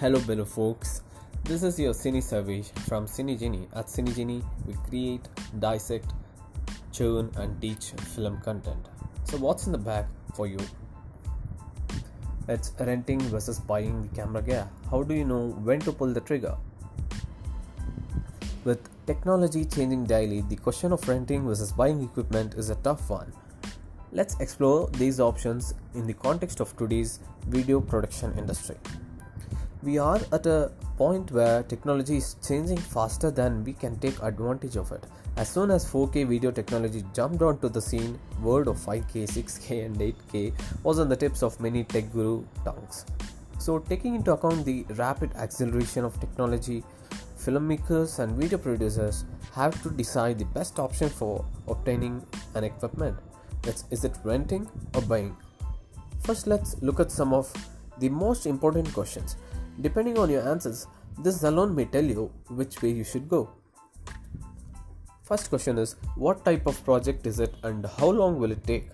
Hello, fellow folks. This is your Cine Sarvesh from CineGenie. At CineGenie, we create, dissect, churn, and teach film content. So, what's in the bag for you? It's renting versus buying the camera gear. How do you know when to pull the trigger? With technology changing daily, the question of renting versus buying equipment is a tough one. Let's explore these options in the context of today's video production industry. We are at a point where technology is changing faster than we can take advantage of it. As soon as 4K video technology jumped onto the scene, word of 5K, 6K, and 8K was on the tips of many tech guru tongues. So, taking into account the rapid acceleration of technology, filmmakers and video producers have to decide the best option for obtaining an equipment. That's, is it renting or buying? First, let's look at some of the most important questions. Depending on your answers, this alone may tell you which way you should go. First question is What type of project is it and how long will it take?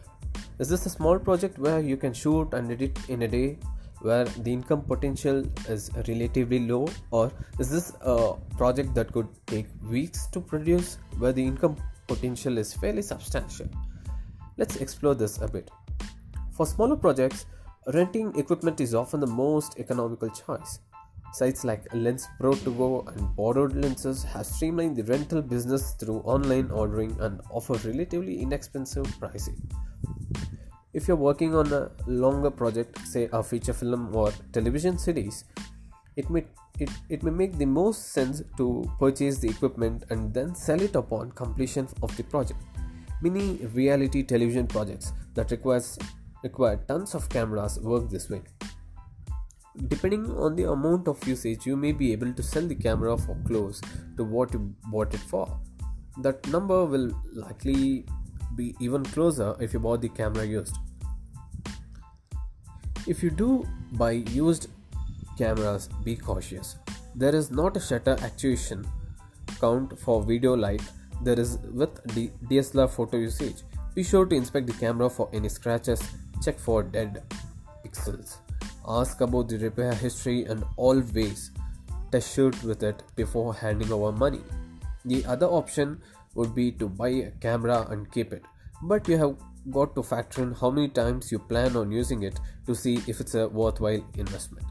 Is this a small project where you can shoot and edit in a day where the income potential is relatively low, or is this a project that could take weeks to produce where the income potential is fairly substantial? Let's explore this a bit. For smaller projects, renting equipment is often the most economical choice. Sites like Lens Pro to Go and Borrowed Lenses have streamlined the rental business through online ordering and offer relatively inexpensive pricing. If you're working on a longer project, say a feature film or television series, it may it, it may make the most sense to purchase the equipment and then sell it upon completion of the project. Many reality television projects that requires require tons of cameras work this way. Depending on the amount of usage, you may be able to sell the camera for close to what you bought it for. That number will likely be even closer if you bought the camera used. If you do buy used cameras, be cautious. There is not a shutter actuation count for video light there is with DSLR photo usage. Be sure to inspect the camera for any scratches, check for dead pixels, ask about the repair history, and always test shoot with it before handing over money. The other option would be to buy a camera and keep it, but you have got to factor in how many times you plan on using it to see if it's a worthwhile investment.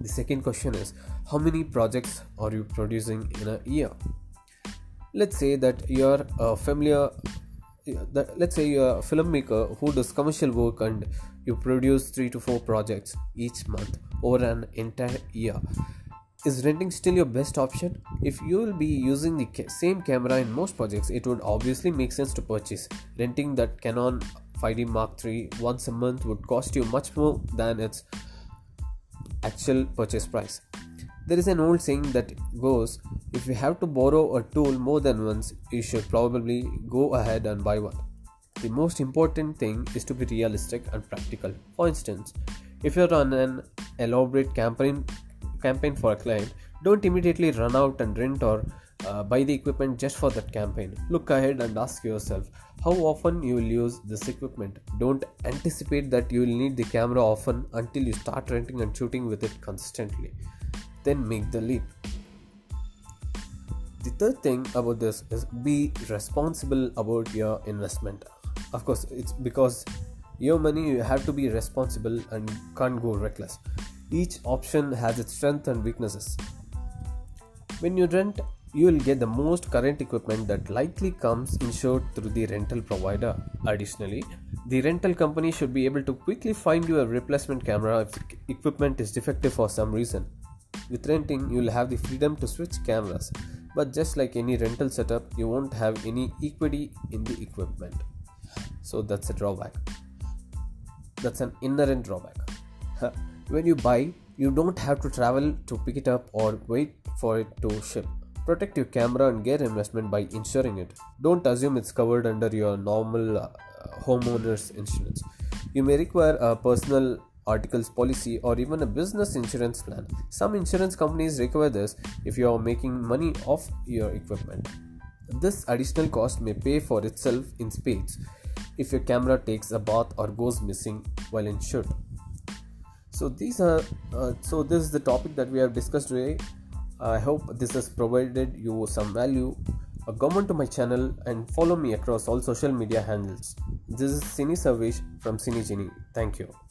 The second question is how many projects are you producing in a year? Let's say that you're a familiar let's say you're a filmmaker who does commercial work and you produce 3 to 4 projects each month over an entire year is renting still your best option? If you will be using the ca- same camera in most projects, it would obviously make sense to purchase. Renting that Canon 5D Mark III once a month would cost you much more than its actual purchase price. There is an old saying that goes if you have to borrow a tool more than once, you should probably go ahead and buy one. The most important thing is to be realistic and practical. For instance, if you're on an elaborate campaign campaign for a client, don't immediately run out and rent or uh, buy the equipment just for that campaign. Look ahead and ask yourself how often you will use this equipment. Don't anticipate that you will need the camera often until you start renting and shooting with it consistently. Then make the leap. The third thing about this is be responsible about your investment. Of course, it's because your money you have to be responsible and can't go reckless. Each option has its strengths and weaknesses. When you rent, you will get the most current equipment that likely comes insured through the rental provider. Additionally, the rental company should be able to quickly find you a replacement camera if equipment is defective for some reason. With renting, you will have the freedom to switch cameras, but just like any rental setup, you won't have any equity in the equipment. So that's a drawback. That's an inherent drawback. When you buy, you don't have to travel to pick it up or wait for it to ship. Protect your camera and gear investment by insuring it. Don't assume it's covered under your normal uh, homeowner's insurance. You may require a personal articles policy or even a business insurance plan. Some insurance companies require this if you are making money off your equipment. This additional cost may pay for itself in spades if your camera takes a bath or goes missing while in shoot. so these are uh, so this is the topic that we have discussed today i hope this has provided you some value uh, come on to my channel and follow me across all social media handles this is Cine Sarvesh from Cine Genie. thank you